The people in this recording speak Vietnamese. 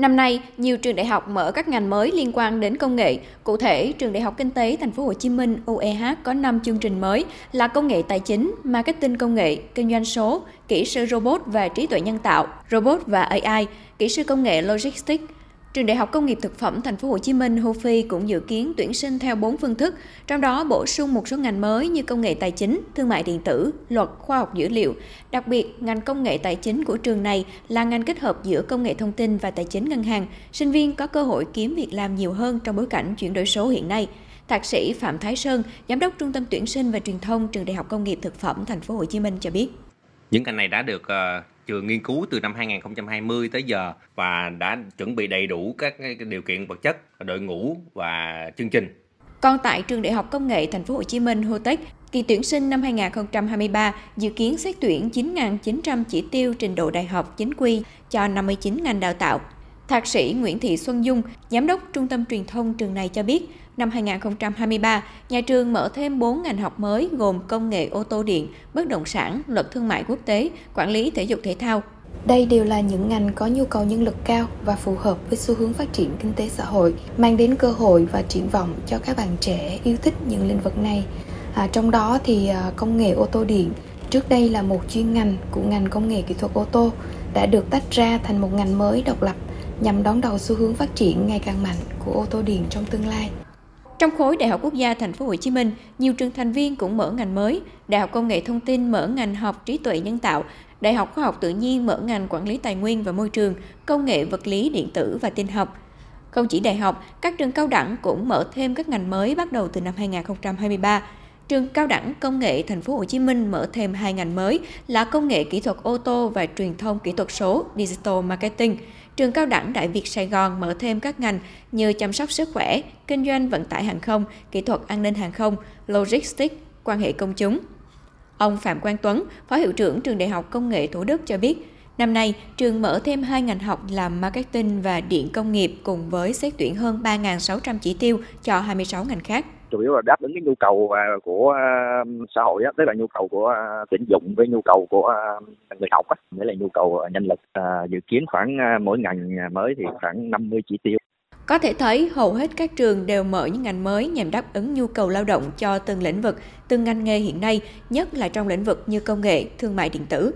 Năm nay, nhiều trường đại học mở các ngành mới liên quan đến công nghệ. Cụ thể, trường Đại học Kinh tế Thành phố Hồ Chí Minh UEH có 5 chương trình mới là công nghệ tài chính, marketing công nghệ, kinh doanh số, kỹ sư robot và trí tuệ nhân tạo, robot và AI, kỹ sư công nghệ logistics, Trường Đại học Công nghiệp Thực phẩm Thành phố Hồ Chí Minh HOFI cũng dự kiến tuyển sinh theo 4 phương thức, trong đó bổ sung một số ngành mới như công nghệ tài chính, thương mại điện tử, luật, khoa học dữ liệu. Đặc biệt, ngành công nghệ tài chính của trường này là ngành kết hợp giữa công nghệ thông tin và tài chính ngân hàng. Sinh viên có cơ hội kiếm việc làm nhiều hơn trong bối cảnh chuyển đổi số hiện nay. Thạc sĩ Phạm Thái Sơn, giám đốc Trung tâm tuyển sinh và truyền thông Trường Đại học Công nghiệp Thực phẩm Thành phố Hồ Chí Minh cho biết. Những ngành này đã được ờ, uh, trường nghiên cứu từ năm 2020 tới giờ và đã chuẩn bị đầy đủ các điều kiện vật chất, đội ngũ và chương trình. Còn tại trường Đại học Công nghệ Thành phố Hồ Chí Minh HOTECH, kỳ tuyển sinh năm 2023 dự kiến xét tuyển 9.900 chỉ tiêu trình độ đại học chính quy cho 59 ngành đào tạo. Thạc sĩ Nguyễn Thị Xuân Dung, Giám đốc Trung tâm Truyền thông trường này cho biết, năm 2023, nhà trường mở thêm 4 ngành học mới gồm công nghệ ô tô điện, bất động sản, luật thương mại quốc tế, quản lý thể dục thể thao. Đây đều là những ngành có nhu cầu nhân lực cao và phù hợp với xu hướng phát triển kinh tế xã hội, mang đến cơ hội và triển vọng cho các bạn trẻ yêu thích những lĩnh vực này. À, trong đó thì à, công nghệ ô tô điện trước đây là một chuyên ngành của ngành công nghệ kỹ thuật ô tô đã được tách ra thành một ngành mới độc lập nhằm đón đầu xu hướng phát triển ngày càng mạnh của ô tô điện trong tương lai. Trong khối Đại học Quốc gia Thành phố Hồ Chí Minh, nhiều trường thành viên cũng mở ngành mới. Đại học Công nghệ Thông tin mở ngành học trí tuệ nhân tạo, Đại học Khoa học Tự nhiên mở ngành quản lý tài nguyên và môi trường, công nghệ vật lý điện tử và tin học. Không chỉ đại học, các trường cao đẳng cũng mở thêm các ngành mới bắt đầu từ năm 2023. Trường Cao đẳng Công nghệ Thành phố Hồ Chí Minh mở thêm hai ngành mới là công nghệ kỹ thuật ô tô và truyền thông kỹ thuật số Digital Marketing. Trường Cao đẳng Đại Việt Sài Gòn mở thêm các ngành như chăm sóc sức khỏe, kinh doanh vận tải hàng không, kỹ thuật an ninh hàng không, logistics, quan hệ công chúng. Ông Phạm Quang Tuấn, Phó Hiệu trưởng Trường Đại học Công nghệ Thủ Đức cho biết, năm nay trường mở thêm hai ngành học là marketing và điện công nghiệp cùng với xét tuyển hơn 3.600 chỉ tiêu cho 26 ngành khác chủ yếu là đáp ứng cái nhu cầu à, của à, xã hội á, tức là nhu cầu của à, tuyển dụng với nhu cầu của người học á, nghĩa là nhu cầu nhân lực dự kiến khoảng mỗi ngành mới thì khoảng 50 chỉ tiêu. Có thể thấy hầu hết các trường đều mở những ngành mới nhằm đáp ứng nhu cầu lao động cho từng lĩnh vực, từng ngành nghề hiện nay, nhất là trong lĩnh vực như công nghệ, thương mại điện tử.